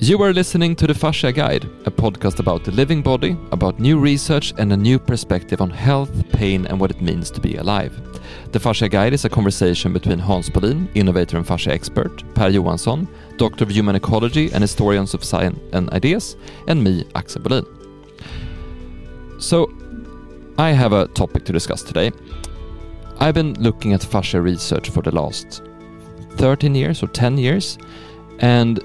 You are listening to the Fascia Guide, a podcast about the living body, about new research and a new perspective on health, pain, and what it means to be alive. The Fascia Guide is a conversation between Hans Bohlin, innovator and fascia expert, Per Johansson, doctor of human ecology and historians of science and ideas, and me, Axel Bohlin. So, I have a topic to discuss today. I've been looking at fascia research for the last 13 years or 10 years, and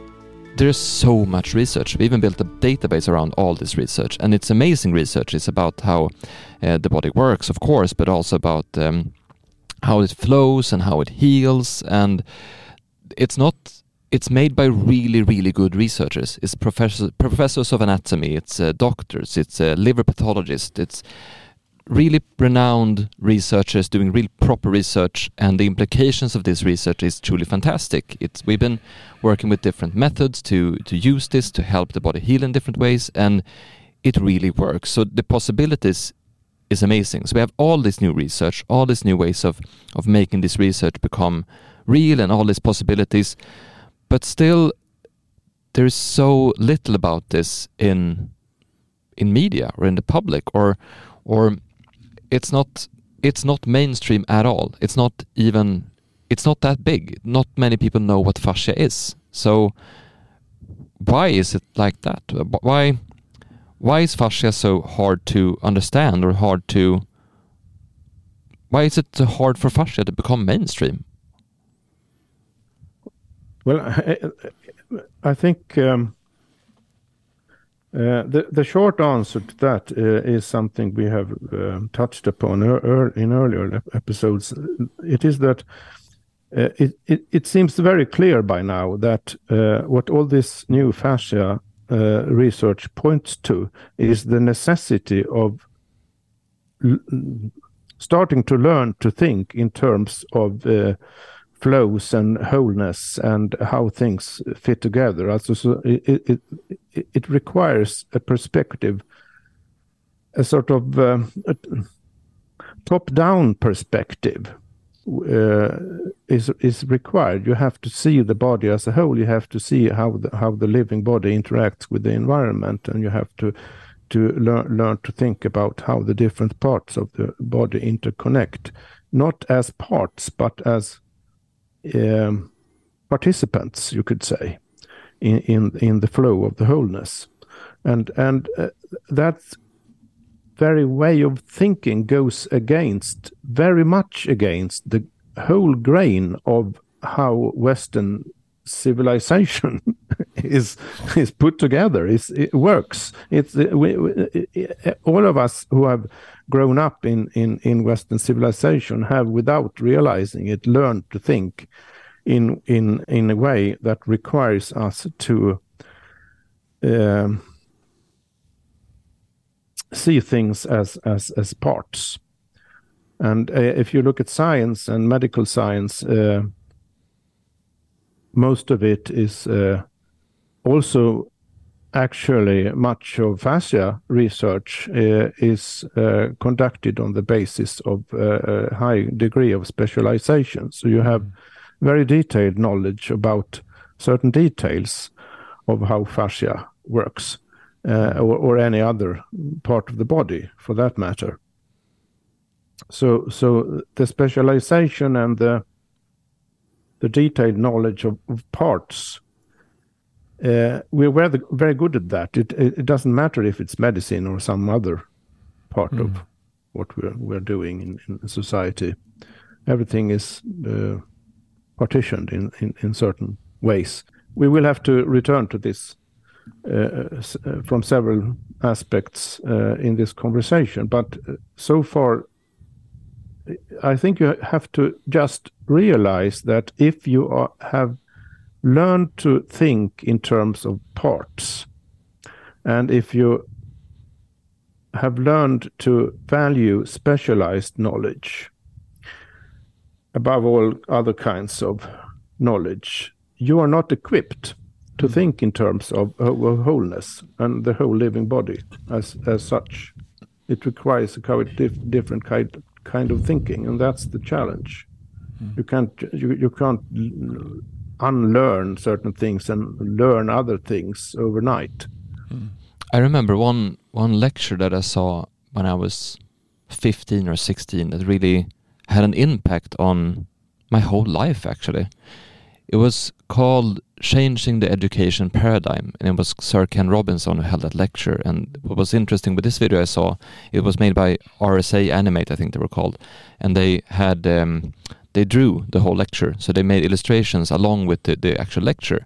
there's so much research. We even built a database around all this research, and it's amazing research. It's about how uh, the body works, of course, but also about um, how it flows and how it heals. And it's not. It's made by really, really good researchers. It's professors, professors of anatomy. It's uh, doctors. It's uh, liver pathologists. It's really renowned researchers doing real proper research and the implications of this research is truly fantastic. It's we've been working with different methods to to use this to help the body heal in different ways and it really works. So the possibilities is amazing. So we have all this new research all these new ways of of making this research become real and all these possibilities but still there is so little about this in in media or in the public or or it's not it's not mainstream at all. It's not even it's not that big. Not many people know what fascia is. So why is it like that? Why why is fascia so hard to understand or hard to why is it so hard for fascia to become mainstream? Well, I, I think um, the the short answer to that uh, is something we have uh, touched upon in earlier episodes. It is that uh, it, seems very clear by now that uh, what all this new fascia uh, research points to is the necessity of starting to learn to think in terms of flows and wholeness and how things fit together. Also, so it, it, it requires a perspective, a sort of uh, top-down perspective uh, is is required. You have to see the body as a whole. You have to see how the how the living body interacts with the environment, and you have to to learn learn to think about how the different parts of the body interconnect, not as parts, but as um, participants, you could say, in, in in the flow of the wholeness, and and uh, that very way of thinking goes against very much against the whole grain of how Western civilization is is put together is it works. It's we, we, all of us who have grown up in in in western civilization have without realizing it learned to think in in in a way that requires us to um, see things as as as parts. And uh, if you look at science and medical science uh, most of it is uh, also actually much of fascia research uh, is uh, conducted on the basis of uh, a high degree of specialization. So you have very detailed knowledge about certain details of how fascia works, uh, or, or any other part of the body, for that matter. So, so the specialization and the the detailed knowledge of, of parts. Uh, we're very, very good at that. It, it doesn't matter if it's medicine or some other part mm. of what we're we're doing in, in society. Everything is uh, partitioned in, in, in certain ways. We will have to return to this uh, uh from several aspects uh, in this conversation, but uh, so far I think you have to just realize that if you are, have learned to think in terms of parts, and if you have learned to value specialized knowledge above all other kinds of knowledge, you are not equipped to mm. think in terms of, wholeness and the whole living body as as such. It requires a quite different kind kind of thinking, and that's the challenge. Mm. You can't you, you can't unlearn certain things and learn other things overnight. I remember one one lecture that I saw when I was 15 or 16 that really had an impact on my whole life actually. It was called Changing the Education Paradigm and it was Sir Ken Robinson who held that lecture and what was interesting with this video I saw it was made by RSA Animate I think they were called and they had um, they drew the whole lecture so they made illustrations along with the, the actual lecture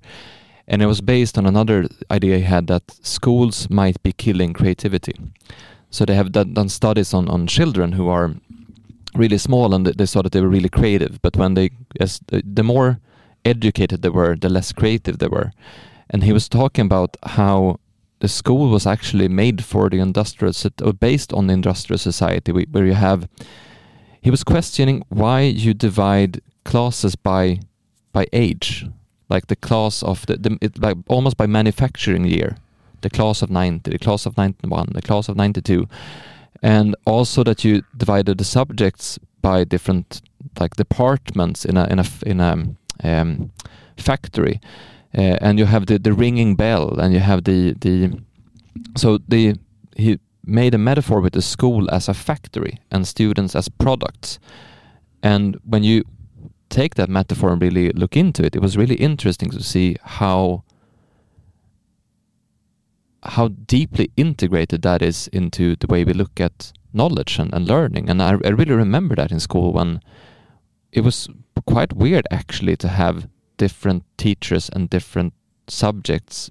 and it was based on another idea he had that schools might be killing creativity so they have done, done studies on, on children who are really small and they saw that they were really creative. But when they, the more educated they were, the less creative they were. And he was talking about how the school was actually made for the industrial, based on the industrial society, where you have. He was questioning why you divide classes by by age, like the class of the, the it, like almost by manufacturing year the class of 90, the class of 91, the class of 92, and also that you divided the subjects by different like departments in a in a in a um, factory, uh, and you have the the ringing bell, and you have the the so the he made a metaphor with the school as a factory and students as products, and when you take that metaphor and really look into it, it was really interesting to see how how deeply integrated that is into the way we look at knowledge and, and learning. And I, I really remember that in school when it was quite weird actually to have different teachers and different subjects,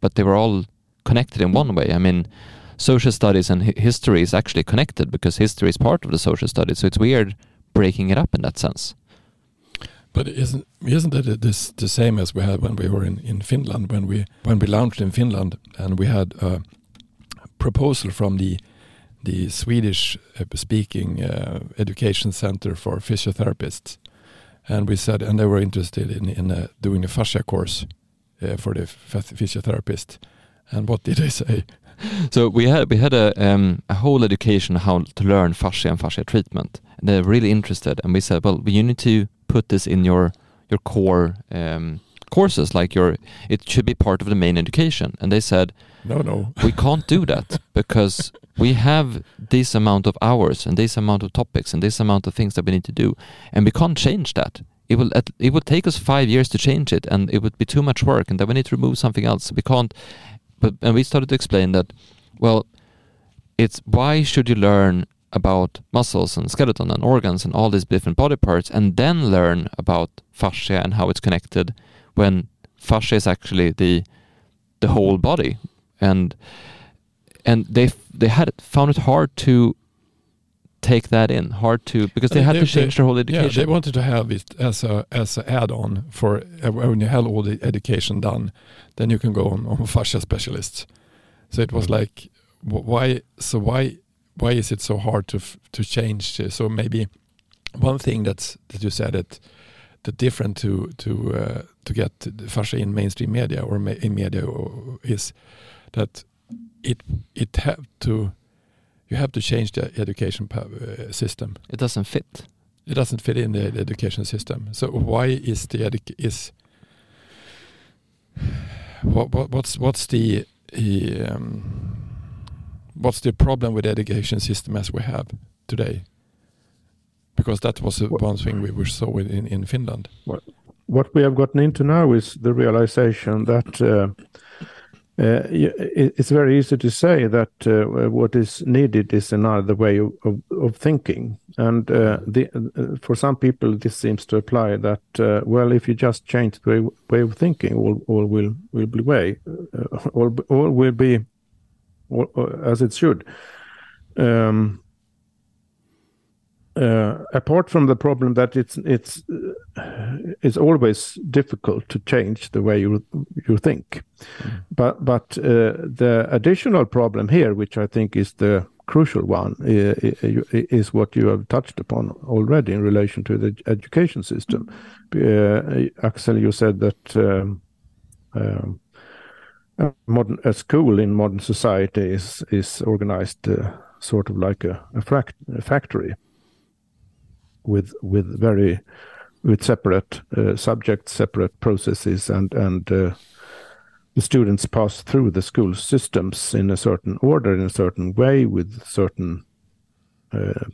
but they were all connected in one way. I mean, social studies and history is actually connected because history is part of the social studies. So it's weird breaking it up in that sense. But isn't isn't it this the same as we had when we were in, in Finland when we when we launched in Finland and we had a proposal from the the Swedish uh, speaking uh, education center for physiotherapists, and we said and they were interested in in uh, doing a fascia course uh, for the physiotherapist, and what did they say? So we had we had a um, a whole education how to learn fascia and fascia treatment. And they're really interested, and we said, well, you need to put this in your your core um, courses like your it should be part of the main education. And they said no no. We can't do that because we have this amount of hours and this amount of topics and this amount of things that we need to do and we can't change that. It will it would take us five years to change it and it would be too much work and then we need to remove something else. We can't but and we started to explain that well it's why should you learn about muscles and skeleton and organs and all these different body parts and then learn about fascia and how it's connected when fascia is actually the the whole body? And and they they had found it hard to take that in hard to because they had they, to change they, their whole education yeah they wanted to have it as a as an add-on for uh, when you have all the education done then you can go on, on fascia specialists so it was mm. like why so why why is it so hard to to change? So maybe one thing that's that you said that the different to to uh, to get fascia in mainstream media or ma in media is that it it have to you have to change the education uh, system. It doesn't fit. It doesn't fit in the education system. So why is the is what, what what's what's the um, what's the problem with the education system as we have today? Because that was one thing we were saw in, in Finland. What we have gotten into now is the realization that uh, it's very easy to say that uh, what is needed is another way of, of, thinking. And uh, the, uh, for some people, this seems to apply that, uh, well, if you just change the way, way of thinking, all, all will, will be way, all, all will be as it should. Um, uh, apart from the problem that it's it's uh, it's always difficult to change the way you you think, mm. but but uh, the additional problem here, which I think is the crucial one, is what you have touched upon already in relation to the education system. Uh, Axel, you said that. Um, um, a modern a school in modern society is is organized uh, sort of like a, a, fract, a, factory with with very with separate uh, subjects, separate processes, and and uh, the students pass through the school systems in a certain order, in a certain way, with certain uh,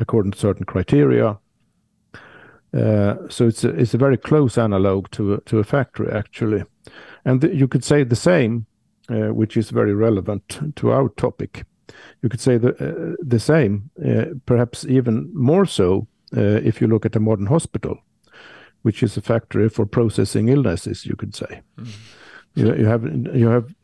according to certain criteria. Uh, so it's a, it's a very close analog to a, to a factory actually, and the, you could say the same, uh, which is very relevant to our topic. You could say the uh, the same, perhaps even more so, if you look at a modern hospital, which is a factory for processing illnesses. You could say. Mm. You, you have you have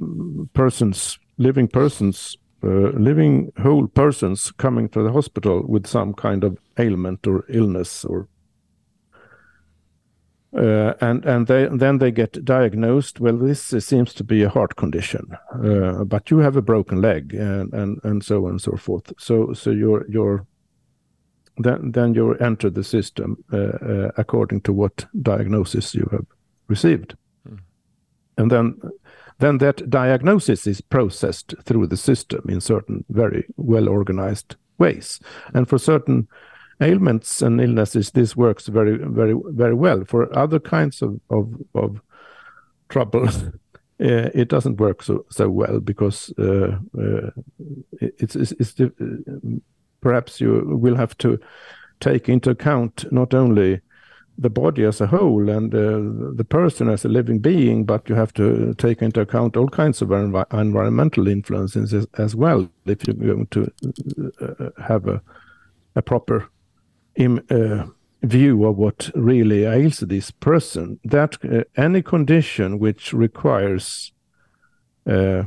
persons, living persons uh, living whole persons coming to the hospital with some kind of ailment or illness or uh, and and they, then they get diagnosed. Well, this uh, seems to be a heart condition, uh, but you have a broken leg, and, and and so on and so forth. So so you're you're then then you enter the system uh, uh, according to what diagnosis you have received, mm. and then then that diagnosis is processed through the system in certain very well organized ways. And for certain ailments and illnesses, this works very, very, very well. For other kinds of of, of trouble, uh, it doesn't work so so well because uh, uh, it's, it's, it's perhaps you will have to take into account not only the body as a whole and uh, the person as a living being, but you have to take into account all kinds of env environmental influences as, as, well if you're going to uh, have a, a proper uh, view of what really ails this person. That uh, any condition which requires uh,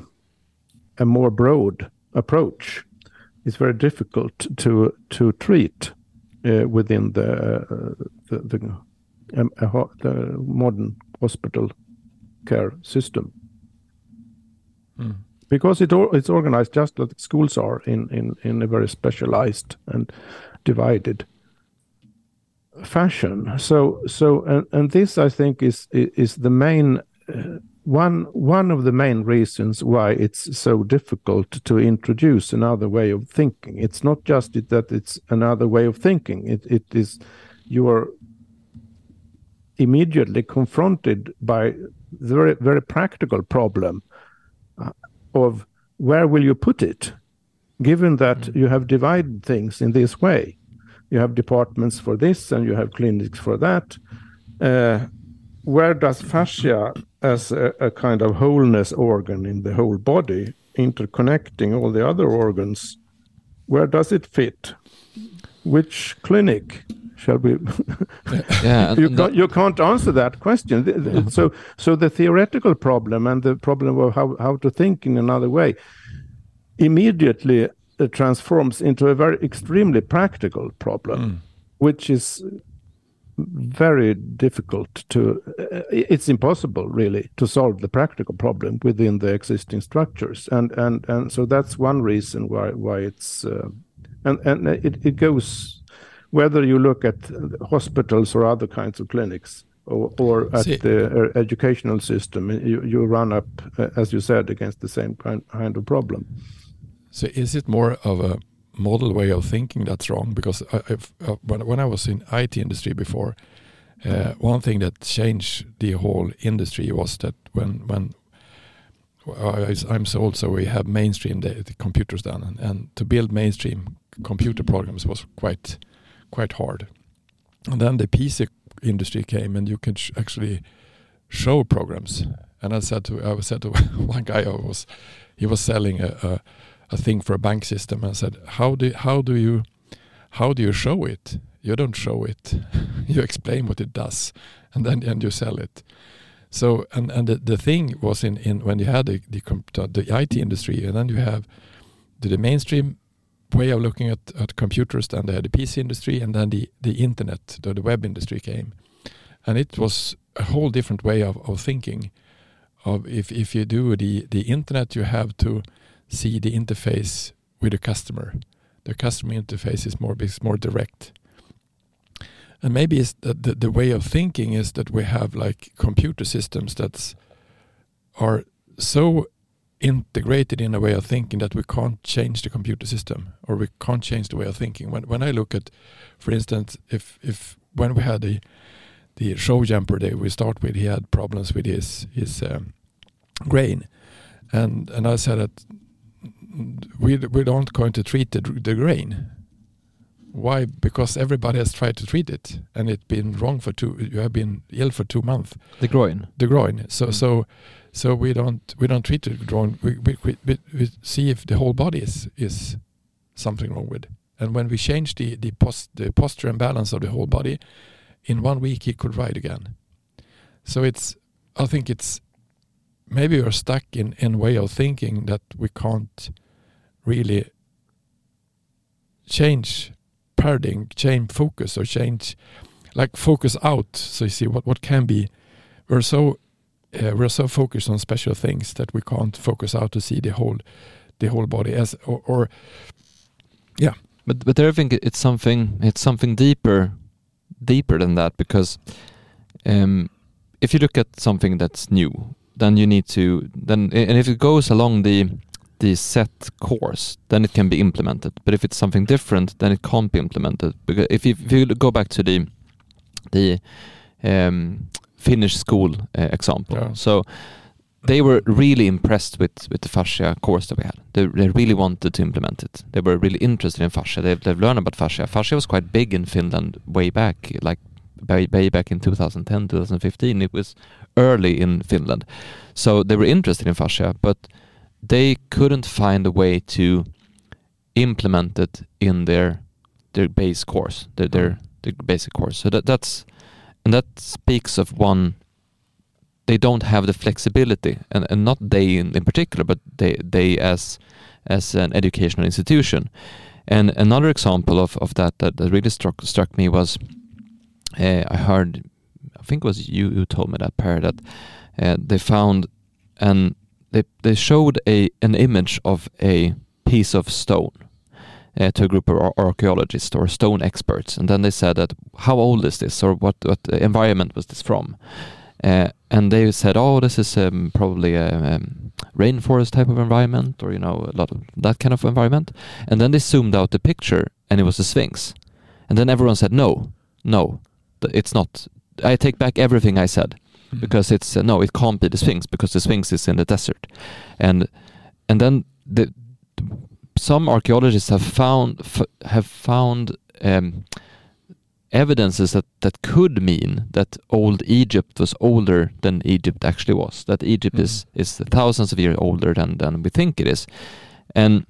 a more broad approach is very difficult to to treat uh, within the, uh, the, the, um, the, modern hospital care system. Mm. Because it it's organized just like schools are in, in, in a very specialized and divided fashion. So so and, and this I think is is the main uh, one one of the main reasons why it's so difficult to introduce another way of thinking. It's not just that it's another way of thinking. It, it is you are immediately confronted by the very very practical problem uh, of where will you put it given that mm. you have divided things in this way. You have departments for this and you have clinics for that. Uh, where does fascia as a, a, kind of wholeness organ in the whole body interconnecting all the other organs. Where does it fit? Which clinic? Shall we? Yeah you, can't, you can't answer that question. So so the theoretical problem and the problem of how, how to think in another way immediately uh, transforms into a very extremely practical problem mm. which is very difficult to uh, it's impossible really to solve the practical problem within the existing structures and and and so that's one reason why why it's uh, and and it, it goes whether you look at hospitals or other kinds of clinics or, or at See. the uh, educational system you, you run up uh, as you said against the same kind, kind of problem so is it more of a model way of thinking that's wrong because I, uh, when, when I was in IT industry before, uh, one thing that changed the whole industry was that when when uh, I'm sold, so we have mainstream the, the computers done, and, and, to build mainstream computer programs was quite quite hard. And then the PC industry came, and you could sh actually show programs. And I said to I said to one guy, I was he was selling a, a a thing for a bank system and said, how do how do you how do you show it? You don't show it. you explain what it does, and then and you sell it. So and and the, the thing was in, in when you had the the, the IT industry, and then you have the, the mainstream way of looking at, at computers. Then they had the PC industry, and then the the internet, the, the web industry came, and it was a whole different way of, of thinking. Of if if you do the the internet, you have to see the interface with the customer. The customer interface is more is more direct. And maybe it's the, the, the way of thinking is that we have like computer systems that are so integrated in a way of thinking that we can't change the computer system or we can't change the way of thinking. When when I look at, for instance, if if when we had the the show jumper day we start with, he had problems with his his um, grain, and and I said that we we don't going to treat the the grain. Why? Because everybody has tried to treat it, and it's been wrong for two. You have been ill for two months. The groin. The groin. So Mm. so so we don't we don't treat the groin. We we, we, we, we see if the whole body is is something wrong with. And when we change the the post the posture and balance of the whole body, in one week he could ride again. So it's I think it's maybe we're stuck in in way of thinking that we can't really change paradigm, change focus, or change like focus out. So you see what what can be. We're so uh, we're so focused on special things that we can't focus out to see the whole the whole body as or, or But but there I think it's something it's something deeper deeper than that because um, if you look at something that's new, then you need to then and if it goes along the the set course, then it can be implemented. But if it's something different, then it can't be implemented. Because if you, if you go back to the the um, Finnish school uh, example, Yeah. so they were really impressed with, with the fascia course that we had. They, they really wanted to implement it. They were really interested in fascia. They've, they've learned about fascia. Fascia was quite big in Finland way back, like way, back in 2010, 2015. It was early in Finland. So they were interested in fascia, but they couldn't find a way to implement it in their their base course, their their, their basic course. So that that's and that speaks of one they don't have the flexibility and, and not they in, in particular but they they as as an educational institution and another example of, of that, that that really struck struck me was uh, I heard I think it was you who told me that Per that uh, they found and they they showed a an image of a piece of stone uh, to a group of ar- archaeologists or stone experts, and then they said that how old is this or what what environment was this from? Uh, and they said, oh, this is um, probably a um, rainforest type of environment, or you know, a lot of that kind of environment. And then they zoomed out the picture, and it was a sphinx. And then everyone said, no, no, it's not. I take back everything I said because it's uh, no, it can't be the Sphinx because the Sphinx is in the desert, and and then the some archaeologists have found have found um, evidences that that could mean that old Egypt was older than Egypt actually was. That Egypt is is thousands of years older than than we think it is, and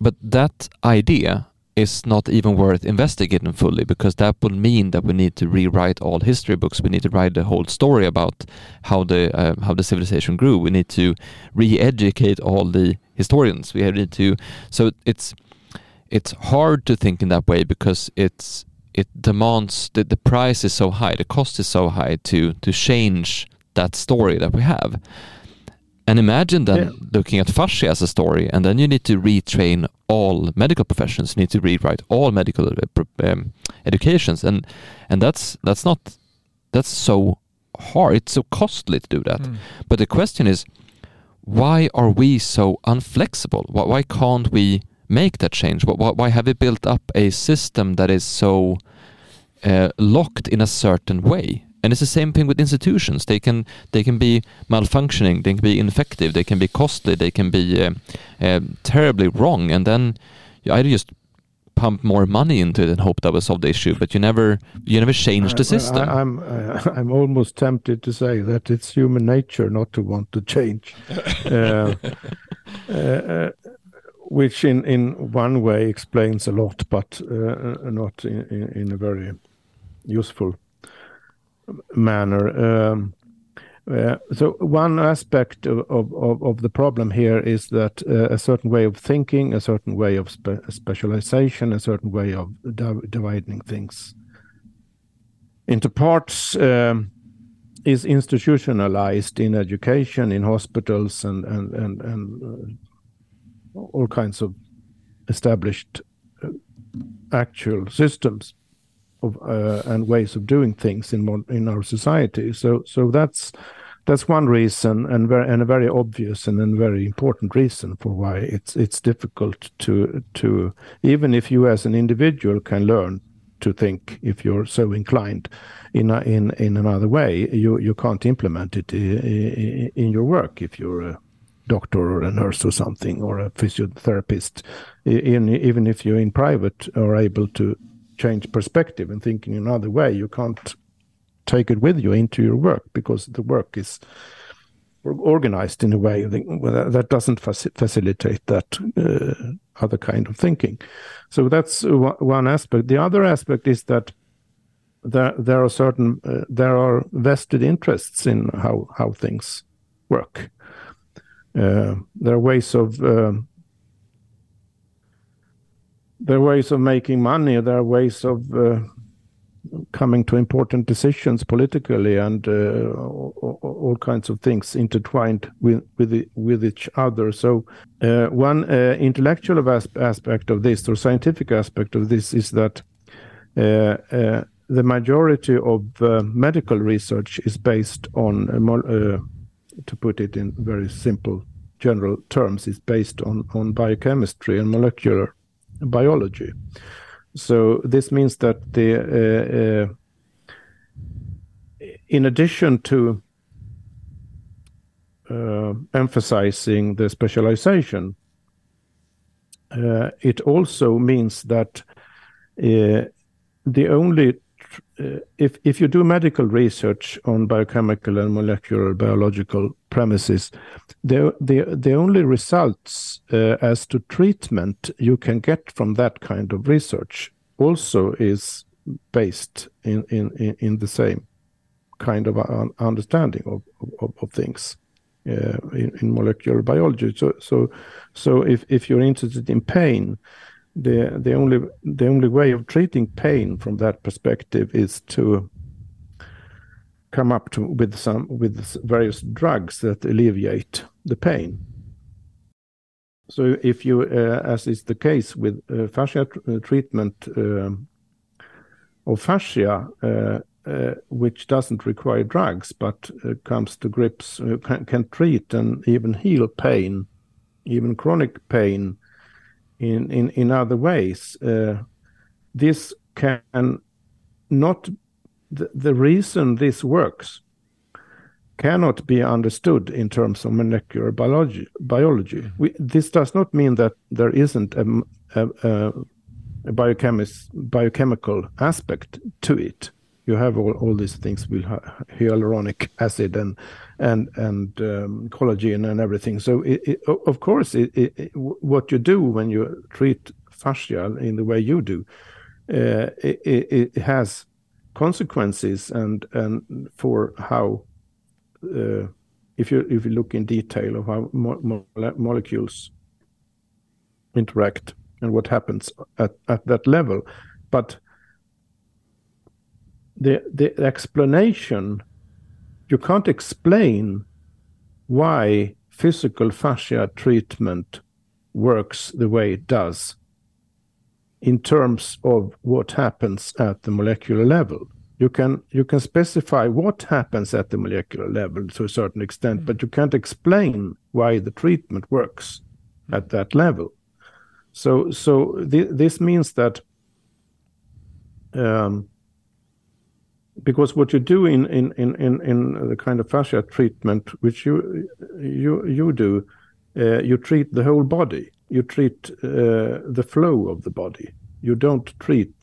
but that idea is not even worth investigating fully because that would mean that we need to rewrite all history books. We need to write the whole story about how the uh, how the civilization grew. We need to re-educate all the historians. We need to. So it's it's hard to think in that way because it's it demands the, the price is so high, the cost is so high to to change that story that we have. And imagine then Yeah. looking at fascia as a story, and then you need to retrain all medical professions. You need to rewrite all medical uh, um, educations, and and that's that's not that's so hard. It's so costly to do that. Mm. But the question is, why are we so unflexible? Why, why can't we make that change? Why, why- why have we built up a system that is so uh, locked in a certain way? And it's the same thing with institutions. They can they can be malfunctioning, they can be ineffective, they can be costly, they can be uh, uh, terribly wrong, and then you either just pump more money into it and hope that will solve the issue, but you never you never change the I- system. I, am uh, I'm almost tempted to say that it's human nature not to want to change, uh, uh, uh, which in in one way explains a lot, but uh, not in, in, in a very useful manner. Um, so one aspect of, of, of- the problem here is that uh, a certain way of thinking, a certain way of spe- specialization, a certain way of div- dividing things into parts um, is institutionalized in education, in hospitals, and and and, and uh, all kinds of established uh, actual systems of uh, and ways of doing things in mon- in our society. So so that's that's one reason, and very and a very obvious and then very important reason for why it's it's difficult to to even if you as an individual can learn to think if you're so inclined in a, in in another way. You you can't implement it in, in your work if you're a doctor or a nurse or something or a physiotherapist. In, even if you're in private are able to change perspective and thinking another way, you can't take it with you into your work because the work is organized in a way that doesn't facilitate that uh, other kind of thinking. So that's one aspect. The other aspect is that there there are certain uh, there are vested interests in how how things work. Uh, there are ways of um, there are ways of making money. There are ways of uh, coming to important decisions politically and uh, all, all, kinds of things intertwined with with, with each other. So uh, one uh, intellectual aspect of this or scientific aspect of this is that uh, uh, the majority of medical research is based on, to put it in very simple general terms, is based on on biochemistry and molecular biology. So this means that the uh, uh, in addition to uh, emphasizing the specialization, uh, it also means that uh, the only if if you do medical research on biochemical and molecular biological premises, the the the only results uh, as to treatment you can get from that kind of research also is based in in in the same kind of understanding of of, of things uh, in, in molecular biology. So so so if if you're interested in pain the the only the only way of treating pain from that perspective is to come up to with some with various drugs that alleviate the pain. So if you, uh, as is the case with uh, fascia uh, treatment um, of fascia, uh, uh, which doesn't require drugs but uh, comes to grips, can, can treat and even heal pain, even chronic pain in in in other ways. Uh, this can not the, the reason this works cannot be understood in terms of molecular biology. biology. Mm-hmm. We, this does not mean that there isn't a, a, a, a biochemical aspect to it you have all, all these things with hyaluronic acid and and and um, collagen and everything. So it, it, of course, it, what you do when you treat fascia in the way you do, uh, it, has consequences and and for how uh, if you if you look in detail of how mo mo molecules interact and what happens at, at that level, but the the explanation you can't explain why physical fascia treatment works the way it does in terms of what happens at the molecular level you can you can specify what happens at the molecular level to a certain extent mm. but you can't explain why the treatment works mm. at that level so so th this means that um, because what you do in, in, in, in, in the kind of fascia treatment, which you you you do, uh, you treat the whole body. You treat uh, the flow of the body. You don't treat.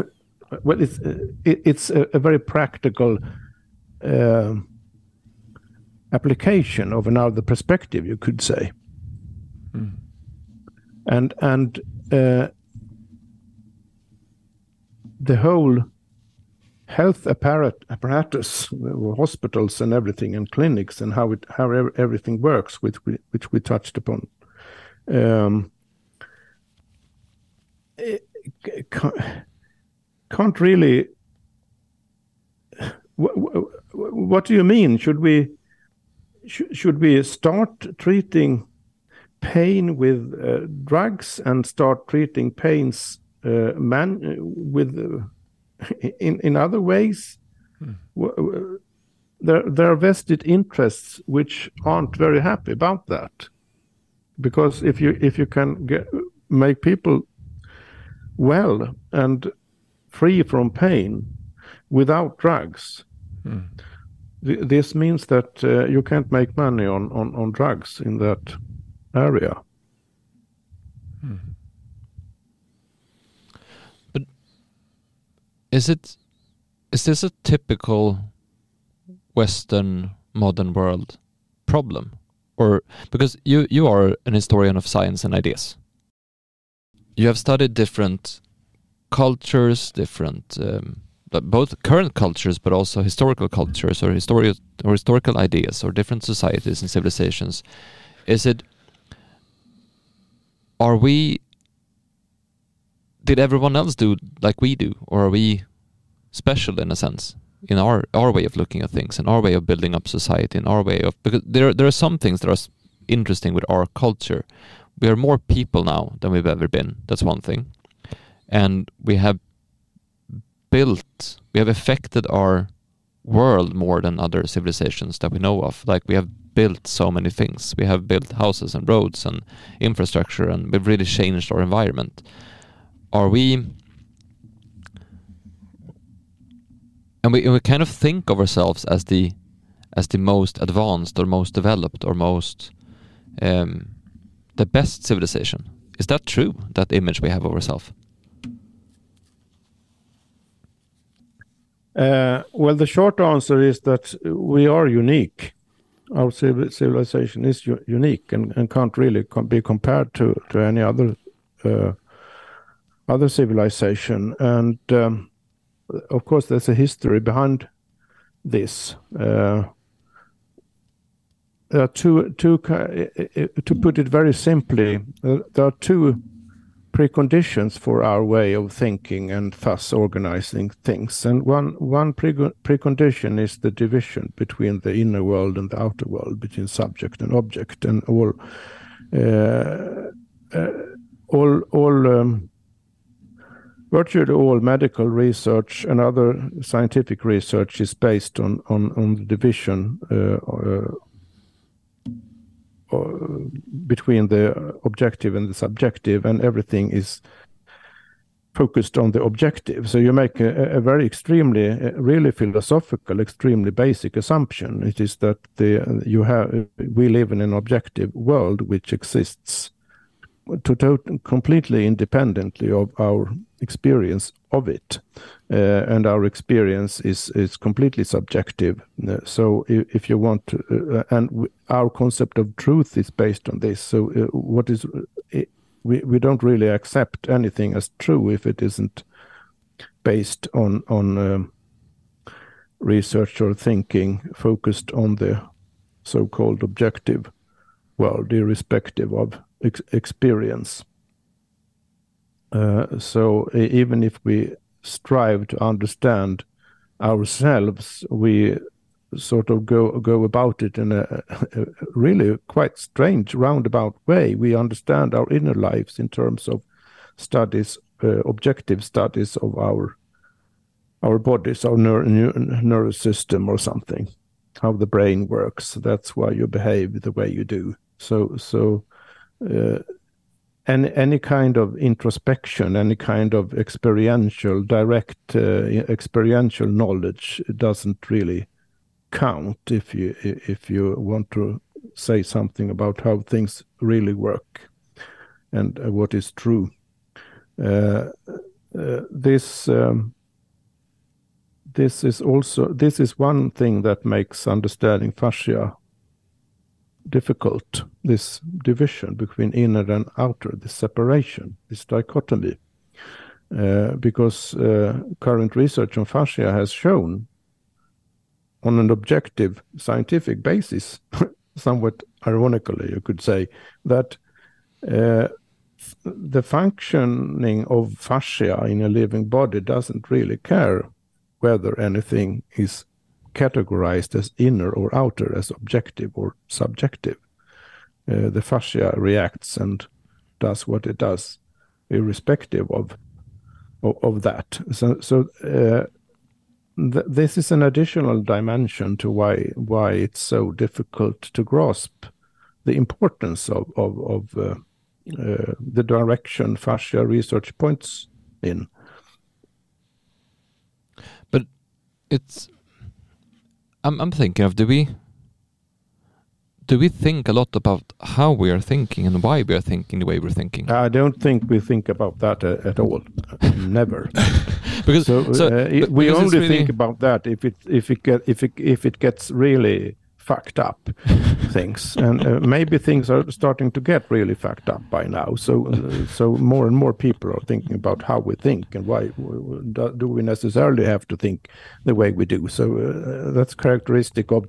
well, it's it, it's a, a, very practical uh, application of another perspective, you could say. Mm. And and uh, the whole health apparat- apparatus, hospitals and everything, and clinics, and how it how everything works, which we which we touched upon. Um, can't really. What do you mean? Should we should we start treating pain with uh, drugs and start treating pains uh, man with uh, in in other ways hmm. there there are vested interests which aren't very happy about that because if you if you can get make people well and free from pain without drugs. Mm. Th- This means that uh, you can't make money on, on, on drugs in that area. Is it is this a typical Western modern world problem? Or because you you are an historian of science and ideas. You have studied different cultures, different um, both current cultures, but also historical cultures or historical or historical ideas or different societies and civilizations. Is it? Are we? Did everyone else do like we do, or are we special in a sense in our our way of looking at things in our way of building up society in our way of because there there are some things that are interesting with our culture. We are more people now than we've ever been. That's one thing, and we have built, we have affected our world more than other civilizations that we know of. Like we have built so many things. We have built houses and roads and infrastructure, and we've really changed our environment. Are we? And we, we kind of think of ourselves as the as the most advanced or most developed or most um, the best civilization. Is that true? That image we have of ourselves? Uh, well, the short answer is that we are unique. Our civilization is unique and, and can't really com- be compared to, to any other uh, other civilization. And um, of course, there's a history behind this. Uh, there are two, two, to put it very simply, uh, there are two preconditions for our way of thinking and thus organizing things. And one one pre- precondition is the division between the inner world and the outer world, between subject and object, and all uh, uh, all all um, virtually all medical research and other scientific research is based on on on the division. Uh, uh, between the objective and the subjective, and everything is focused on the objective. So you make a, a very extremely, really philosophical, extremely basic assumption. It is that the you have we live in an objective world which exists to, to completely independently of our experience of it, uh, and our experience is is completely subjective. Uh, so if, if you want, to, uh, and our concept of truth is based on this. So uh, what is uh, we we don't really accept anything as true if it isn't based on on um, research or thinking focused on the so-called objective world, irrespective of ex- experience. Uh, so even if we strive to understand ourselves, we sort of go go about it in a, a really quite strange roundabout way. We understand our inner lives in terms of studies, uh, objective studies of our our bodies, our neu- nervous system, or something, how the brain works. That's why you behave the way you do. So so. Uh, any any kind of introspection, any kind of experiential, direct uh, experiential knowledge doesn't really count if you if you want to say something about how things really work and uh, what is true. Uh, uh, this um, this is also this is one thing that makes understanding fascia difficult. This division between inner and outer, this separation, this dichotomy, uh, because uh, current research on fascia has shown on an objective scientific basis, somewhat ironically, you could say, that uh, the functioning of fascia in a living body doesn't really care whether anything is categorized as inner or outer, as objective or subjective. Uh, the fascia reacts and does what it does, irrespective of of, of that. So, so uh, th- this is an additional dimension to why why it's so difficult to grasp the importance of of, of uh, uh, the direction fascia research points in. But it's I'm I'm thinking of do we do we think a lot about how we are thinking and why we are thinking the way we're thinking? I don't think we think about that uh, at all. Never. because So, so, uh, it- we because only really- think about that if it if it get if it if it gets really fucked up things. And uh, maybe things are starting to get really fucked up by now. So uh, so more and more people are thinking about how we think and why do we necessarily have to think the way we do? So uh, that's characteristic of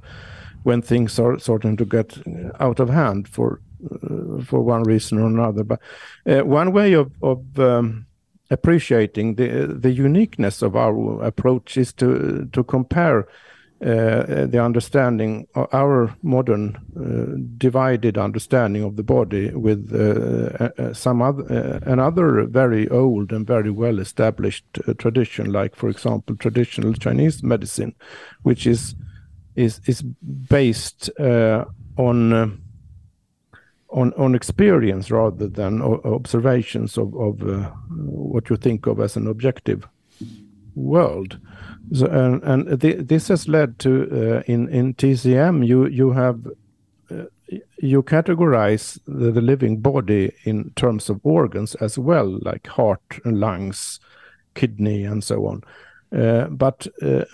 when things are starting to get out of hand for uh, for one reason or another. But uh, one way of of um, appreciating the the uniqueness of our approach is to to compare the understanding of our modern uh, divided understanding of the body with uh, uh, some other uh, another very old and very well established uh, tradition like for example traditional Chinese medicine which is is is based uh, on uh, on on experience rather than observations of of uh, what you think of as an objective world. So, and and thi- this has led to uh, in in TCM you you have uh, you categorize the, the living body in terms of organs as well, like heart and lungs, kidney, and so on. Uh, but uh,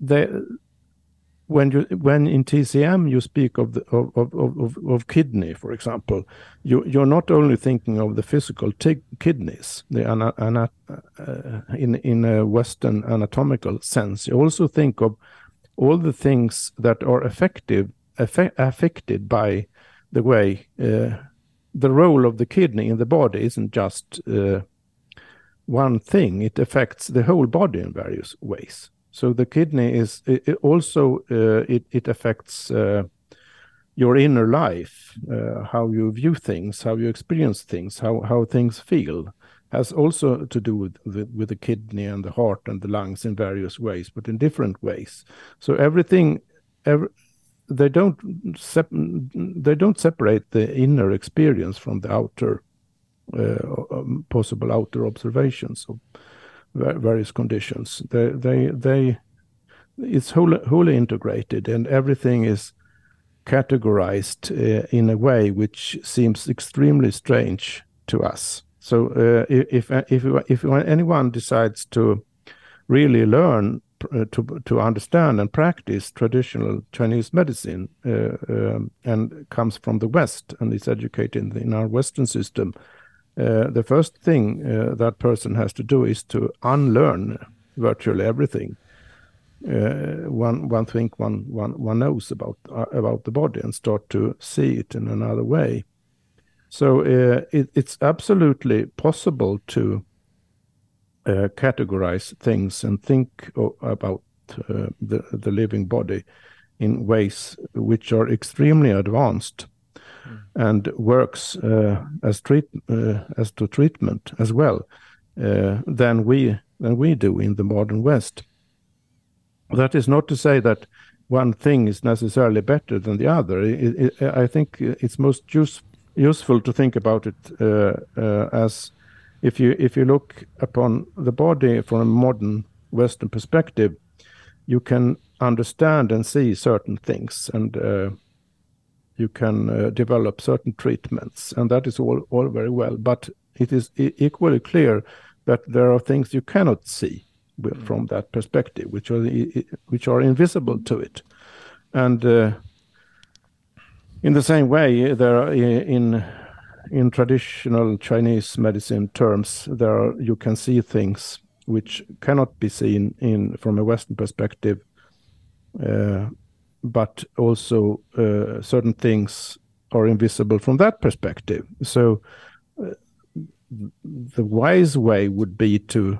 they when you when in TCM you speak of the of of, of, of kidney, for example, you you're not only thinking of the physical kidneys, the ana, ana, uh, in in a Western anatomical sense. You also think of all the things that are effective affe- affected by the way uh, the role of the kidney in the body isn't just uh, one thing; it affects the whole body in various ways. So the kidney is it, it also uh, it it affects uh, your inner life, uh, how you view things, how you experience things, how how things feel, has also to do with with, with the kidney and the heart and the lungs in various ways, but in different ways. So everything, every, they don't sep- they don't separate the inner experience from the outer uh, um, possible outer observations va- various conditions. They they they it's wholly, wholly integrated, and everything is categorized uh, in a way which seems extremely strange to us. So uh, if if if anyone decides to really learn uh, to to understand and practice traditional Chinese medicine um, and comes from the West and is educated in our Western system, uh, the first thing uh, that person has to do is to unlearn virtually everything uh, one one think one one one knows about uh, about the body and start to see it in another way. So uh, it, it's absolutely possible to categorize things and think o- about the the living body in ways which are extremely advanced and works uh, as treat uh, as to treatment as well uh, than we than we do in the modern West. That is not to say that one thing is necessarily better than the other. It, it, I think it's most use, useful to think about it uh, uh, as if you if you look upon the body from a modern Western perspective, you can understand and see certain things, and uh, you can uh, develop certain treatments, and that is all all very well. But it is equally clear that there are things you cannot see wi- from that perspective, which are which are invisible to it, and uh, in the same way, there are in in traditional Chinese medicine terms, there are, you can see things which cannot be seen in from a Western perspective, uh, but also uh, certain things are invisible from that perspective. So, uh, the wise way would be to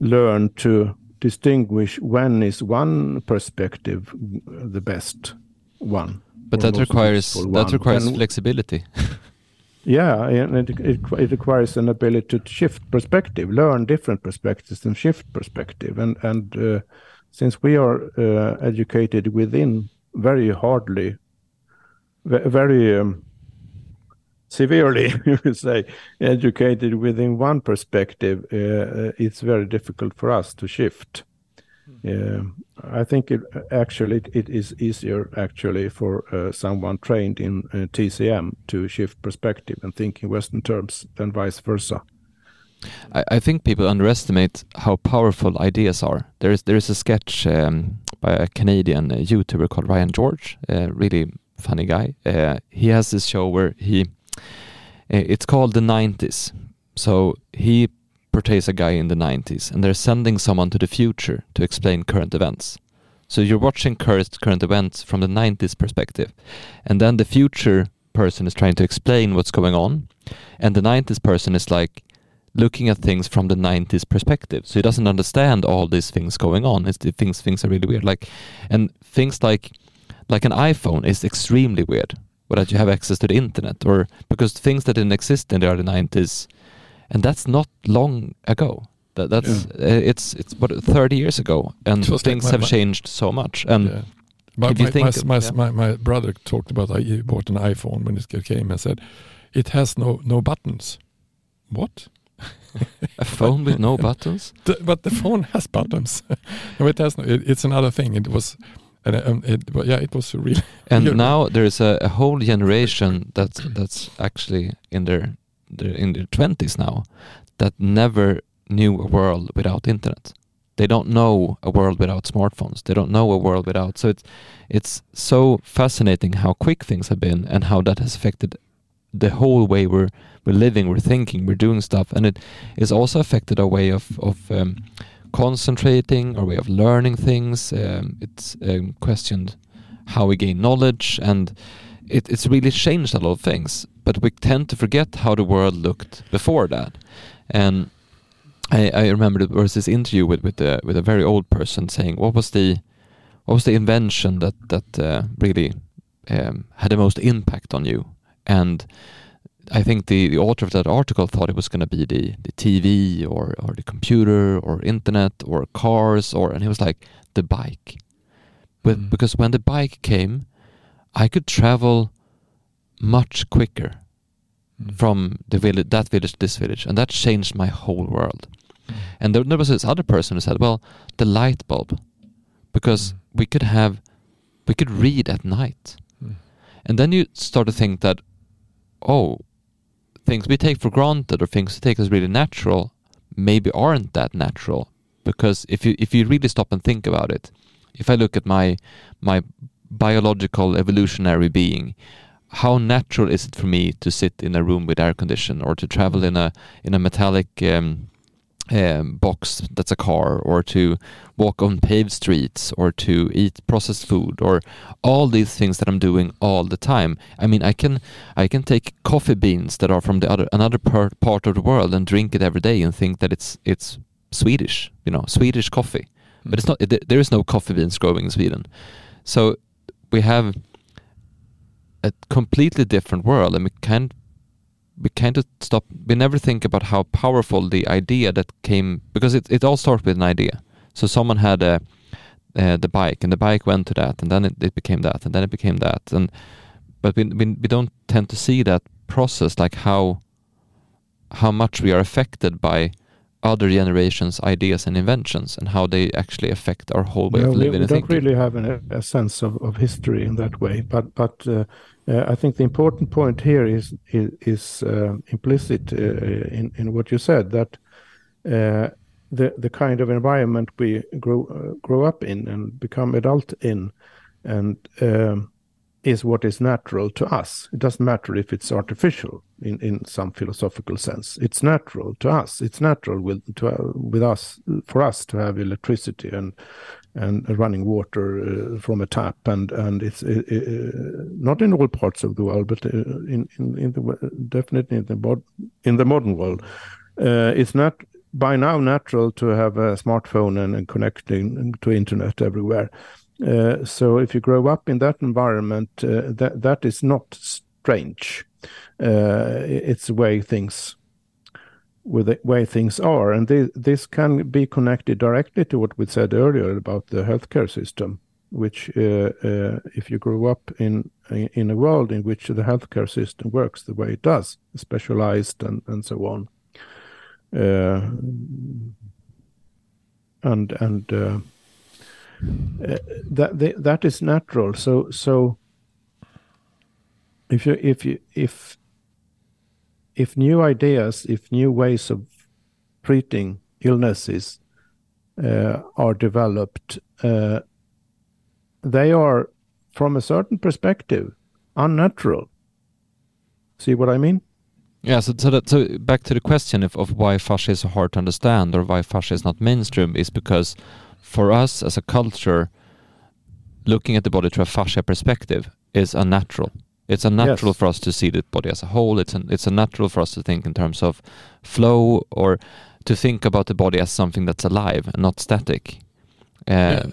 learn to distinguish when is one perspective the best one. But that requires that one. requires And- flexibility. yeah, and it, it, it requires an ability to shift perspective, learn different perspectives, and shift perspective. And and uh, since we are uh, educated within very hardly, very um, severely, you could say, educated within one perspective, uh, uh, it's very difficult for us to shift Uh, I think it actually it, it is easier actually for uh, someone trained in uh, TCM to shift perspective and think in Western terms than vice versa. I, I, think people underestimate how powerful ideas are. There is there is a sketch um, by a Canadian uh, YouTuber called Ryan George, a really funny guy. Uh, he has this show where he uh, it's called the 90s. So he portrays a guy in the 90s, and they're sending someone to the future to explain current events. So you're watching current current events from the 90s perspective, and then the future person is trying to explain what's going on, and the 90s person is like looking at things from the 90s perspective. So he doesn't understand all these things going on. It's the things things are really weird. Like, and things like like an iPhone is extremely weird. Or that you have access to the internet, or because things that didn't exist in the early 90s and that's not long ago. That, that's yeah. uh, it's it's what 30 years ago, and things like my, have my, changed so much. And yeah. if you think my, of, my, my, brother talked about uh, he bought an iPhone when it came and said it has no no buttons. What? A phone with no buttons? The, but the phone has buttons. no, it has no. It, it's another thing. It was and um, it, yeah, it was really. And now there is a, a, whole generation that's that's actually in their they're in their 20s now that never knew a world without internet. They don't know a world without smartphones. They don't know a world without. So it's it's so fascinating how quick things have been and how that has affected the whole way we're we're living, we're thinking, we're doing stuff, and it is also affected our way of of um, concentrating, our way of learning things. Um, it's um, questioned how we gain knowledge, and it, it's really changed a lot of things but we tend to forget how the world looked before that. And I, I remember there was this interview with with, a, with a very old person saying, "What was the what was the invention that that uh, really um, had the most impact on you?" And I think the, the author of that article thought it was going to be the, the TV or, or the computer or internet or cars or and he was like the bike, but mm. because when the bike came, I could travel much quicker mm. from the village, that village to this village, and that changed my whole world. Mm. And there, there, was this other person who said, "Well, the light bulb, because mm. we could have, we could read at night." Mm. And then you start to think that, oh, things we take for granted or things we take as really natural, maybe aren't that natural. Because if you if you really stop and think about it, if I look at my my biological evolutionary being, how natural is it for me to sit in a room with air condition or to travel in a in a metallic um, um, box that's a car or to walk on paved streets or to eat processed food or all these things that I'm doing all the time. I mean, I can I can take coffee beans that are from the other another part part of the world and drink it every day and think that it's it's Swedish, you know, Swedish coffee. Mm. But it's not. It, there is no coffee beans growing in Sweden, so we have a completely different world, and we can't we can't stop. We never think about how powerful the idea that came because it it all starts with an idea. So someone had a uh, the bike, and the bike went to that, and then it, it became that, and then it became that, and but we, we we don't tend to see that process, like how how much we are affected by other generations' ideas and inventions and how they actually affect our whole way of living. We, we don't really have an, a sense of, of history in that way, but but uh, I think the important point here is uh, implicit uh, in what you said that uh, the the kind of environment we grow uh, up in and become adult in, and um, is what is natural to us. It doesn't matter if it's artificial in, in some philosophical sense. It's natural to us. It's natural uh, with us for us to have electricity and and running water uh, from a tap and and it's uh, not in all parts of the world, but uh, in in, in the definitely in the in the modern world, uh, it's not by now natural to have a smartphone and, and connecting to internet everywhere. Uh, so if you grow up in that environment, uh, that that is not strange. Uh, it's the way things with the way things are, and this, this can be connected directly to what we said earlier about the healthcare system. Which, uh, uh, if you grow up in in a world in which the healthcare system works the way it does, specialized and and so on, and and uh, that they, that is natural. So so if you if you if if new ideas, if new ways of treating illnesses uh, are developed, uh, they are, from a certain perspective, unnatural. See what I mean? Yeah, so so, that, so back to the question of, of why fascia is hard to understand or why fascia is not mainstream is because for us as a culture, looking at the body through a fascia perspective is unnatural. It's unnatural Yes. for us to see the body as a whole. It's an, it's unnatural for us to think in terms of flow or to think about the body as something that's alive and not static. Uh, Yeah.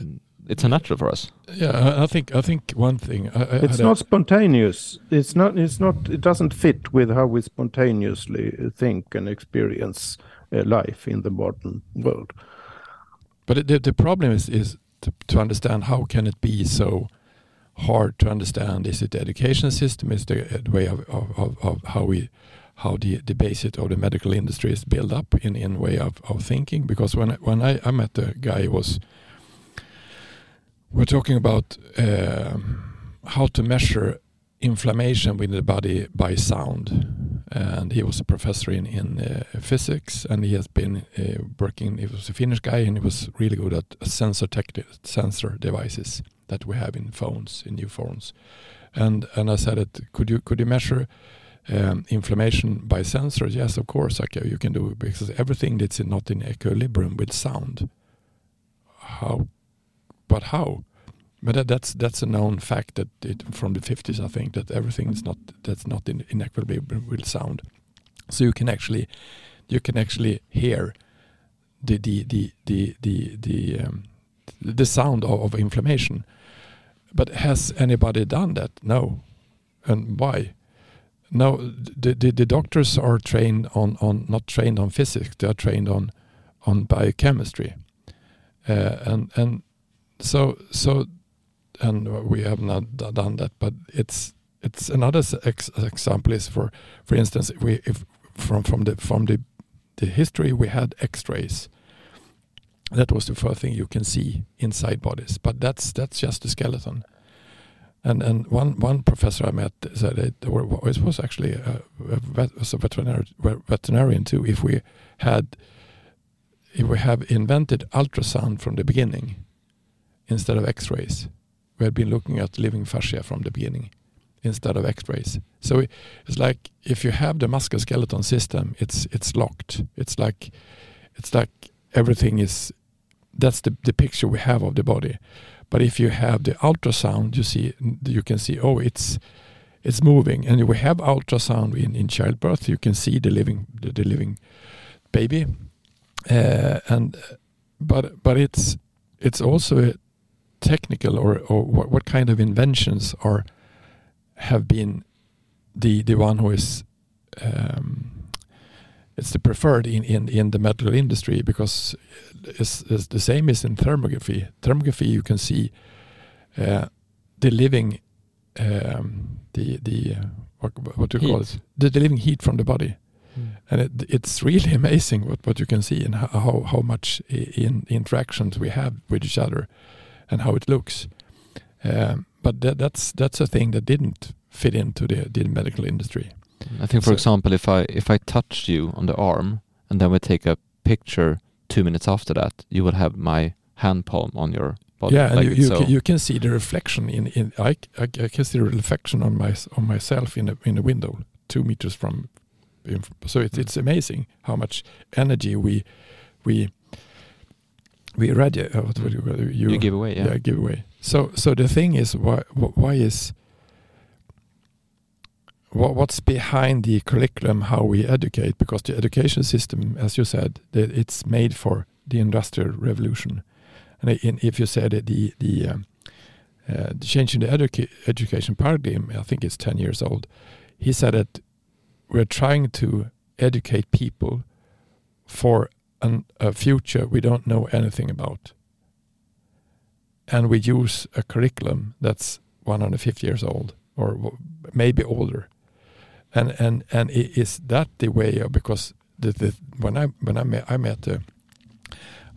It's unnatural for us. Yeah, I, I think I think one thing. I, I It's had a- not spontaneous. It's not. It's not. It doesn't fit with how we spontaneously think and experience uh, life in the modern world. But it- the the problem is is to, to understand how can it be so hard to understand? Is it the education system? Is the uh, way of, of, of, how we how the the basic of the medical industry is built up in in way of, of thinking? Because when I, when I, I met the guy who was we're talking about um, how to measure inflammation within the body by sound. And he was a professor in, in uh, physics, and he has been uh, working. He was a Finnish guy, and he was really good at sensor tech, sensor devices that we have in phones, in new phones. And and I said, it, could you could you measure um, inflammation by sensors? Yes, of course, okay, you can do it because everything that's in, not in equilibrium with sound. How? But how? But that, that's that's a known fact that it, from the 50s, I think that everything is not that's not in, in equilibrium with sound. So you can actually you can actually hear the the the the the the, um, the sound of, of inflammation. But has anybody done that? No. And why? No, the, the, the doctors are trained on, on not trained on physics. They are trained on on biochemistry, uh, and and so so, and we have not done that. But it's it's another ex- example is for for instance if we if from from the from the the history we had X-rays. That was the first thing you can see inside bodies, but that's that's just the skeleton. And and one one professor I met said it, it was actually a, a, vet, a veterinary, veterinarian too. If we had, if we have invented ultrasound from the beginning, instead of X-rays, we had been looking at living fascia from the beginning, instead of X-rays. So it- it's like if you have the musculoskeleton system, it's it's locked. It's like it's like everything is. That's the the picture we have of the body. But if you have the ultrasound, you see you can see oh it's it's moving, and we have ultrasound in, in childbirth. You can see the living the, the living baby, uh, and but but it's it's also technical or or what, what kind of inventions are have been the the one who is um, it's the preferred in, in, in the medical industry because it's, it's the same as in thermography. Thermography, you can see uh, the living, um, the the uh, what, what do you call Heat. it? The, the living heat from the body, and it, it's really amazing what, what you can see and how how, how much in interactions we have with each other, and how it looks. Um, but that, that's that's a thing that didn't fit into the, the medical industry. I think, for So- example, if I if I touched you on the arm and then we take a picture two minutes after that, you will have my hand palm on your body. Yeah, and you, you, so. can, you can see the reflection in, in I, I I can see the reflection on my on myself in a in a window two meters from. in- So it's it's amazing how much energy we we we radiate. Uh, you, you, you give away, yeah. yeah. give away. So so the thing is why why is what's behind the curriculum how we educate because the education system as you said it's made for the industrial revolution. And if you said the the um, uh, the change in the educa- education paradigm i think it's 10 years old. He said that we're trying to educate people for an, a future we don't know anything about. And we use a curriculum that's 150 years old or maybe older and and and is that the way because the, the when i when i met i met uh,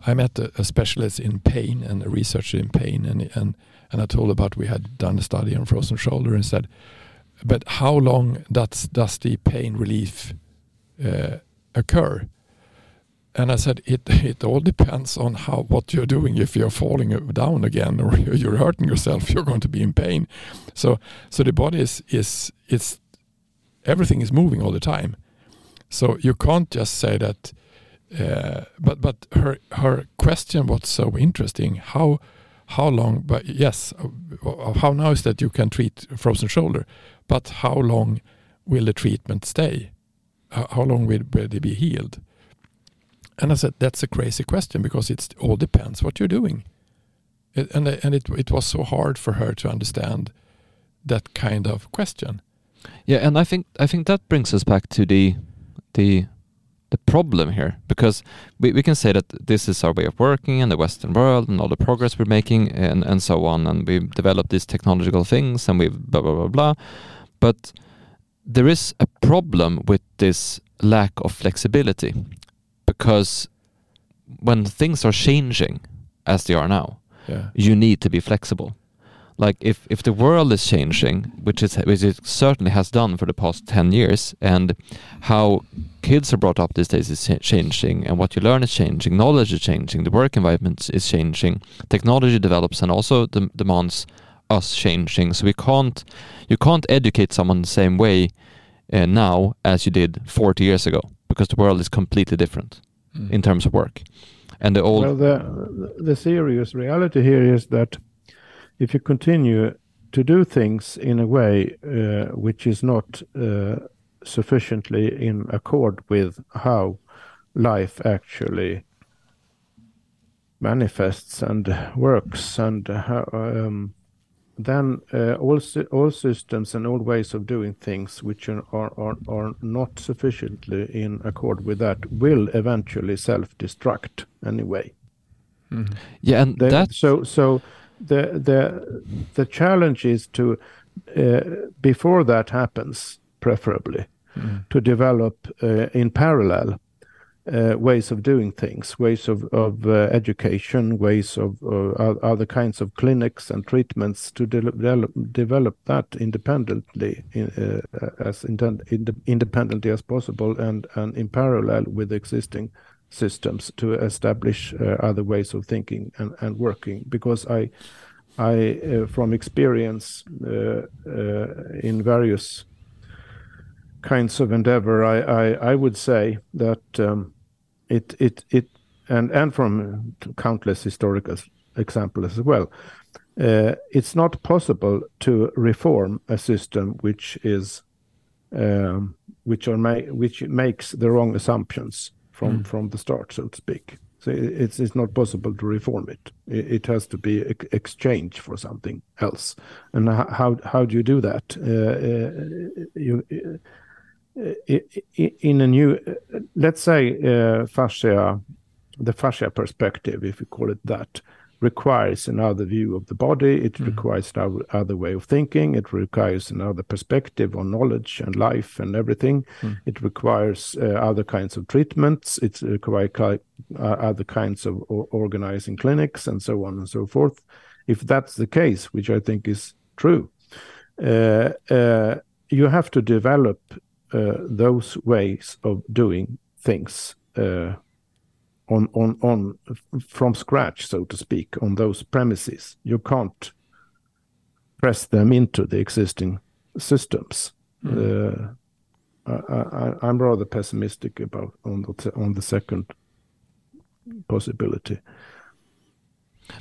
I met a, a, specialist in pain and a researcher in pain, and and and I told about we had done a study on frozen shoulder and said, but how long does does the pain relief uh, occur? And I said it it all depends on how what you're doing. If you're falling down again or you're hurting yourself, you're going to be in pain. So so the body is is it's everything is moving all the time. So you can't just say that. Uh, but but her her question was so interesting. How how long? But yes, uh, how now is that you can treat frozen shoulder, but how long will the treatment stay? How long will, will they be healed? And I said that's a crazy question because it all depends what you're doing. It, and and it it was so hard for her to understand that kind of question. Yeah, and I think I think that brings us back to the the the problem here because we, we can say that this is our way of working in the Western world and all the progress we're making and, and so on and we've developed these technological things and we've blah blah blah blah but there is a problem with this lack of flexibility because when things are changing as they are now yeah. you need to be flexible like if if the world is changing, which is which it certainly has done for the past ten years, and how kids are brought up these days is changing, and what you learn is changing, knowledge is changing, the work environment is changing, technology develops, and also de demands us changing. So we can't you can't educate someone the same way uh, now as you did 40 years ago because the world is completely different mm. in terms of work. And the old well, the the serious reality here is that if you continue to do things in a way uh, which is not uh, sufficiently in accord with how life actually manifests and works and how, um, then uh, all, all systems and all ways of doing things which are, are, are not sufficiently in accord with that will eventually self-destruct anyway. Mm. Yeah, and the, that so so the the the challenge is to uh, before that happens, preferably, mm. to develop uh, in parallel uh, ways of doing things, ways of of uh, education, ways of uh, other kinds of clinics and treatments to de develop develop that independently, in, uh, as independently as possible, and and in parallel with existing systems to establish uh, other ways of thinking and, and working. Because i i uh, from experience uh, uh in various kinds of endeavor i i, I would say that um, it it it and and from countless historical examples as well uh, it's not possible to reform a system which is um, which are ma- which makes the wrong assumptions from mm. from the start, so to speak. So it's it's not possible to reform it. It, has to be ex exchanged for something else. And how how do you do that? Uh, uh, you uh, in a new, let's say, uh, fascia, the fascia perspective, if we call it that, requires another view of the body. It mm. requires another way of thinking. It requires another perspective on knowledge and life and everything. Mm. It requires uh, other kinds of treatments. It requires uh, other kinds of organizing clinics and so on and so forth. If that's the case, which I think is true, uh, uh you have to develop uh, those ways of doing things uh, on on on from scratch, so to speak, on those premises. You can't press them into the existing systems. Mm. Uh, I, am rather pessimistic about on the on the second possibility.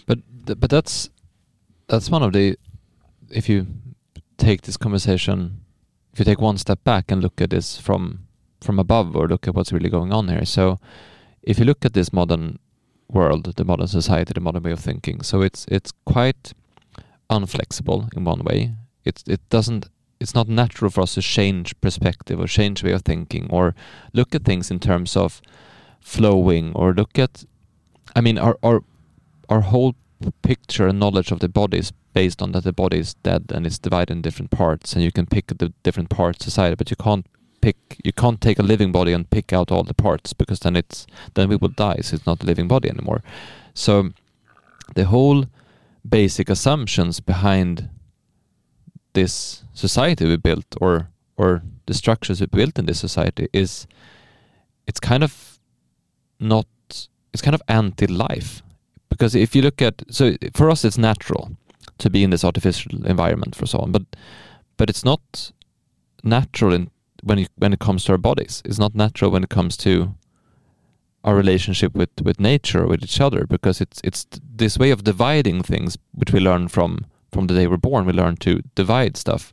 But but that's that's one of the if you take this conversation if you take one step back and look at this from from above or look at what's really going on here so if you look at this modern world, the modern society, the modern way of thinking, so it's it's quite unflexible in one way. It's it doesn't it's not natural for us to change perspective or change way of thinking or look at things in terms of flowing or look at I mean our our our whole picture and knowledge of the body is based on that the body is dead and it's divided in different parts and you can pick the different parts aside but you can't pick you can't take a living body and pick out all the parts because then it's then we will die so it's not a living body anymore. So the whole basic assumptions behind this society we built or or the structures we built in this society is it's kind of not it's kind of anti-life. Because if you look at so for us it's natural to be in this artificial environment for so on but but it's not natural in when it, when it comes to our bodies. It's not natural when it comes to our relationship with with nature with each other because it's it's this way of dividing things which we learn from from the day we're born. We learn to divide stuff.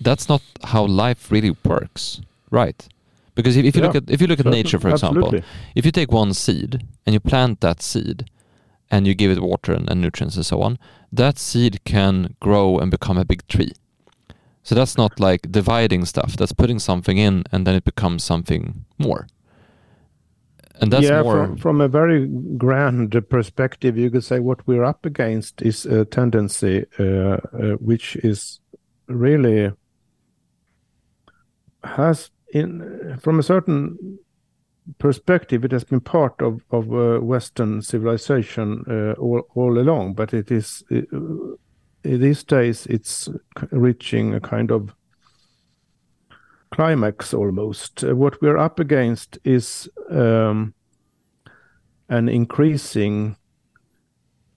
That's not how life really works. Right. Because if, if you Yeah, look at if you look at nature for example Absolutely. if you take one seed and you plant that seed and you give it water and, and nutrients and so on, that seed can grow and become a big tree. So that's not like dividing stuff. That's putting something in and then it becomes something more. And that's yeah, more. from, from a very grand perspective, you could say what we're up against is a tendency uh, uh, which is really has in from a certain perspective it has been part of of uh, Western civilization uh, all all along, but it is uh, these days it's reaching a kind of climax almost. Uh, what we're up against is um, an increasing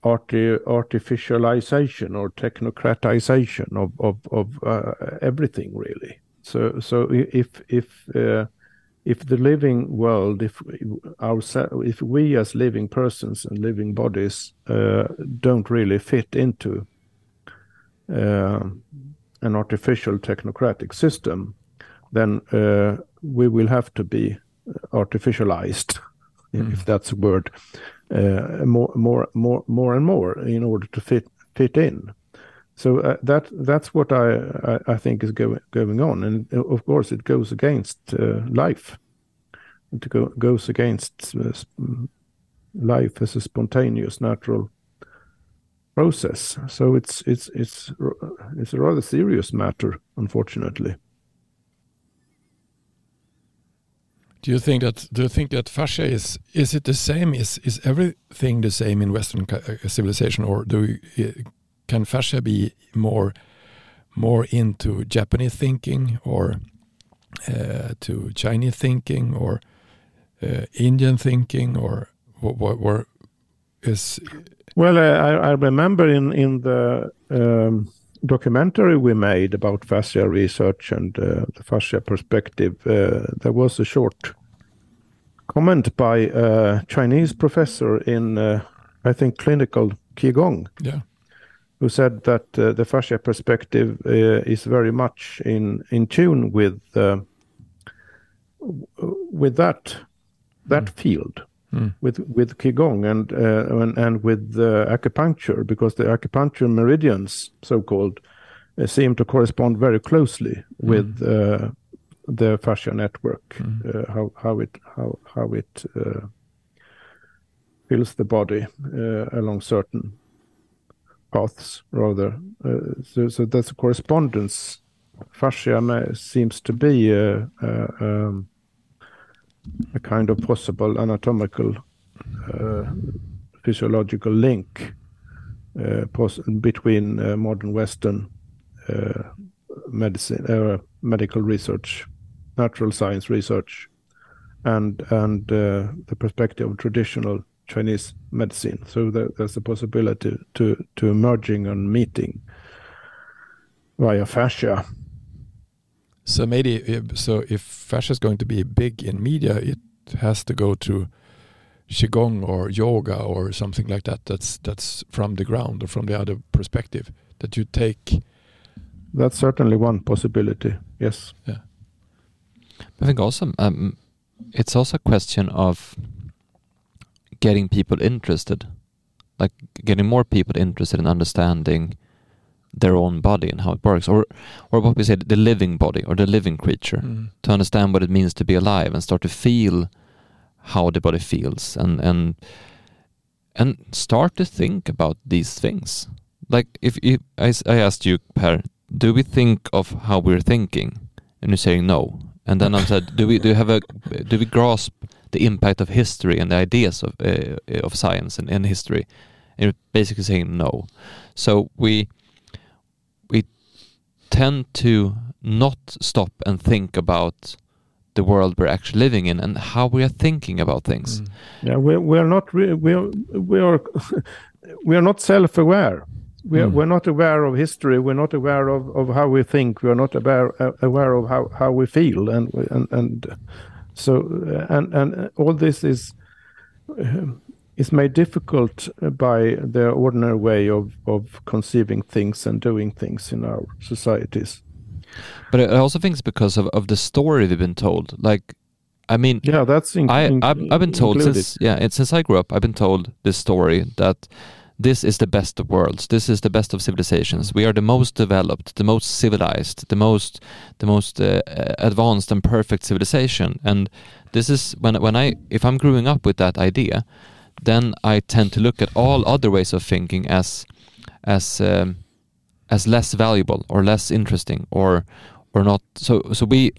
arti- artificialization or technocratization of of, of uh, everything really. So so if if uh, if the living world, if our if we as living persons and living bodies uh, don't really fit into an artificial technocratic system, then uh, we will have to be artificialized, Mm. if that's a word, uh, more, more, more, more and more in order to fit fit in. So uh, that that's what I, I I think is going going on, and uh, of course it goes against uh, life. It go, goes against uh, life as a spontaneous, natural process. So it's it's it's it's a rather serious matter, unfortunately. Do you think that do you think that fascia is is it the same? Is is everything the same in Western uh, civilization, or do you, uh, can fascia be more more into Japanese thinking, or uh, to Chinese thinking, or uh, Indian thinking, or what? What is Well, uh, I, I remember in in the um, documentary we made about fascia research and uh, the fascia perspective, uh, there was a short comment by a Chinese professor in, uh, I think, clinical qigong, yeah. Who said that uh, the fascia perspective uh, is very much in in tune with uh, with that that field Mm. with with qigong and uh, and, and with uh, acupuncture because the acupuncture meridians so called uh, seem to correspond very closely with uh, the fascia network Mm. uh, how how it how how it uh, fills the body uh, along certain paths rather uh, so so that's a correspondence fascia seems to be a, a, um, a kind of possible anatomical uh, physiological link uh, between uh, modern Western uh, medicine, medical research, natural science research, and and the perspective of traditional Chinese medicine. So there, there's a possibility to to merging and meeting via fascia. So maybe if, so if fascia is going to be big in media, it has to go to qigong or yoga or something like that. That's that's from the ground or from the other perspective that you take. That's certainly one possibility. Yes. Yeah. I think also um, it's also a question of getting people interested, like getting more people interested in understanding their own body and how it works, or or what we say, the living body or the living creature, to understand what it means to be alive and start to feel how the body feels and and and start to think about these things. Like if, if I, I asked you, Per, do we think of how we're thinking? and you're saying no. And then I said, do we do we have a do we grasp the impact of history and the ideas of uh, of science and, and history? And you're basically saying no. So we tend to not stop and think about the world we're actually living in and how we are thinking about things. Mm. Yeah, we're, we are not re- we are we are we are not self-aware. We are, Mm. we're not aware of history. We're not aware of, of how we think. We are not aware uh, aware of how, how we feel, and and and so uh, and and all this is um, is made difficult by the ordinary way of of conceiving things and doing things in our societies. But I also think it's because of, of the story we've been told. Like, I mean, Yeah, that's in, I, I've, I've been told included. since yeah, it's since I grew up, I've been told this story that this is the best of worlds. This is the best of civilizations. We are the most developed, the most civilized, the most the most uh, uh, advanced and perfect civilization. And this is when when I if I'm growing up with that idea, then I tend to look at all other ways of thinking as as um, as less valuable or less interesting or or not. So so we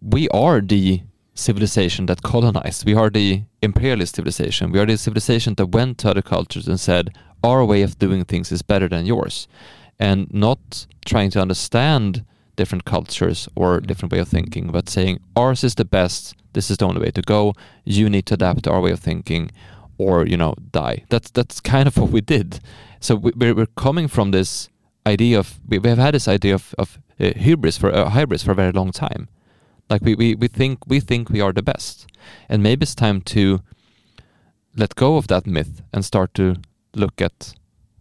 we are the civilization that colonized. We are the imperialist civilization. We are the civilization that went to other cultures and said, our way of doing things is better than yours. And not trying to understand different cultures or different way of thinking, but saying ours is the best, this is the only way to go, you need to adapt to our way of thinking or, you know, die. That's that's kind of what we did. So we, we're, we're coming from this idea of, we, we have had this idea of, of uh, hubris for uh, hybris for a very long time. Like we, we, we think we think we are the best. And maybe it's time to let go of that myth and start to look at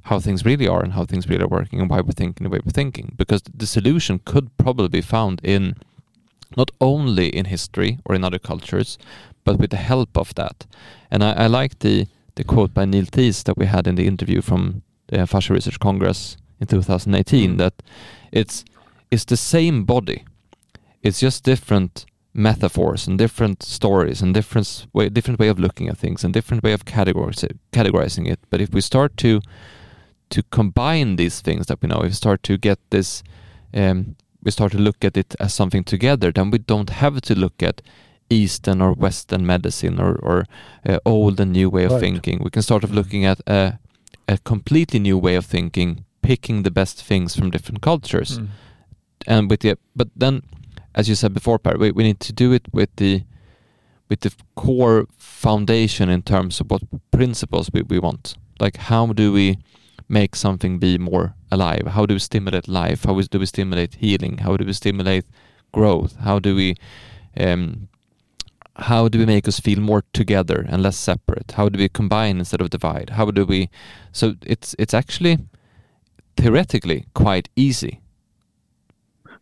how things really are and how things really are working and why we're thinking the way we're thinking. Because the solution could probably be found in not only in history or in other cultures, but with the help of that. And I, I like the, the quote by Neil Theise that we had in the interview from the Fascia Research Congress in 2018 Mm. that it's it's the same body. It's just different metaphors and different stories and different way different way of looking at things and different way of categorizing categorizing it. But if we start to to combine these things that we know, if we start to get this, um, we start to look at it as something together, then we don't have to look at Eastern or Western medicine or, or uh, old and new way of Right. thinking. We can start of looking at a, a completely new way of thinking, picking the best things from different cultures. Mm. and with the but then as you said before Per, we, we need to do it with the with the core foundation in terms of what principles we, we want. Like how do we make something be more alive? How do we stimulate life? How do we stimulate healing? How do we stimulate growth? How do we um, how do we make us feel more together and less separate how do we combine instead of divide how do we so it's it's actually theoretically quite easy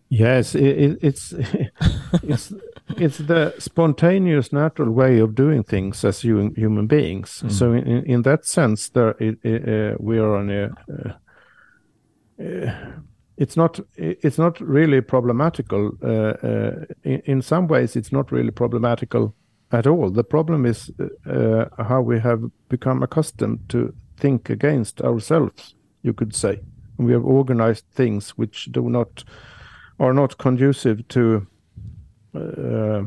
Yes, it, it, it's it's it's the spontaneous, natural way of doing things as human human beings. Mm. So in, in that sense, there it, it, uh, we are on a. Uh, uh, it's not it's not really problematical. Uh, uh, in, in some ways, it's not really problematical at all. The problem is uh, how we have become accustomed to think against ourselves. You could say we have organized things which do not are not conducive to uh,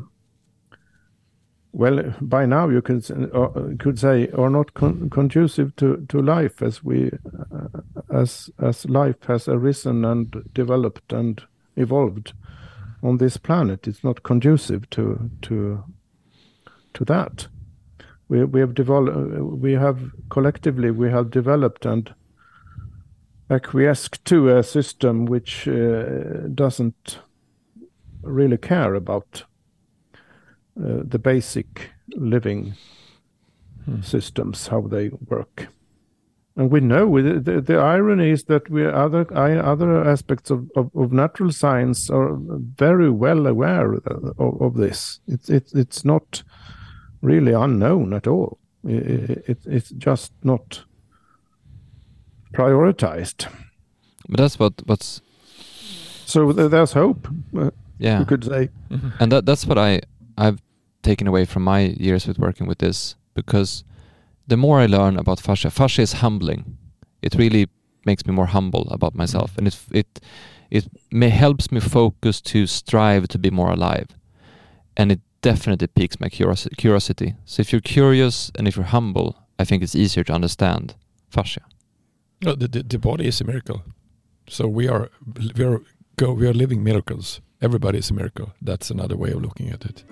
well by now you could uh, could say are not con- conducive to to life as we uh, as as life has arisen and developed and evolved on this planet. It's not conducive to to to that. We we have developed we have collectively we have developed and acquiesced to a system which uh, doesn't really care about uh, the basic living Hmm. systems, how they work. And we know the, the, the irony is that we other other aspects of, of, of natural science are very well aware of, of this. It's it's it's not really unknown at all. It, it, it's just not prioritized. but that's what what's So there's hope, uh, yeah you could say. And that that's what I I've taken away from my years with working with this because the more I learn about fascia, fascia is humbling. It really makes me more humble about myself, and it it it may helps me focus to strive to be more alive, and it definitely piques my curios- curiosity. So if you're curious and if you're humble, I think it's easier to understand fascia. No, the, the, the body is a miracle. So we are we are go we are living miracles. Everybody is a miracle. That's another way of looking at it.